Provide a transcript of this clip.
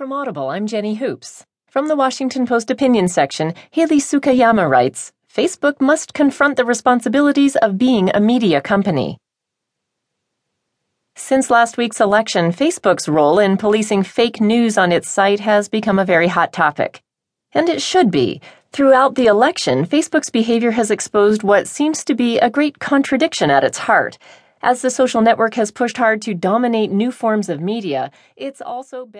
From Audible, I'm Jenny Hoops. From the Washington Post opinion section, Hayley Tsukayama writes Facebook must confront the responsibilities of being a media company. Since last week's election, Facebook's role in policing fake news on its site has become a very hot topic. And it should be. Throughout the election, Facebook's behavior has exposed what seems to be a great contradiction at its heart. As the social network has pushed hard to dominate new forms of media, it's also been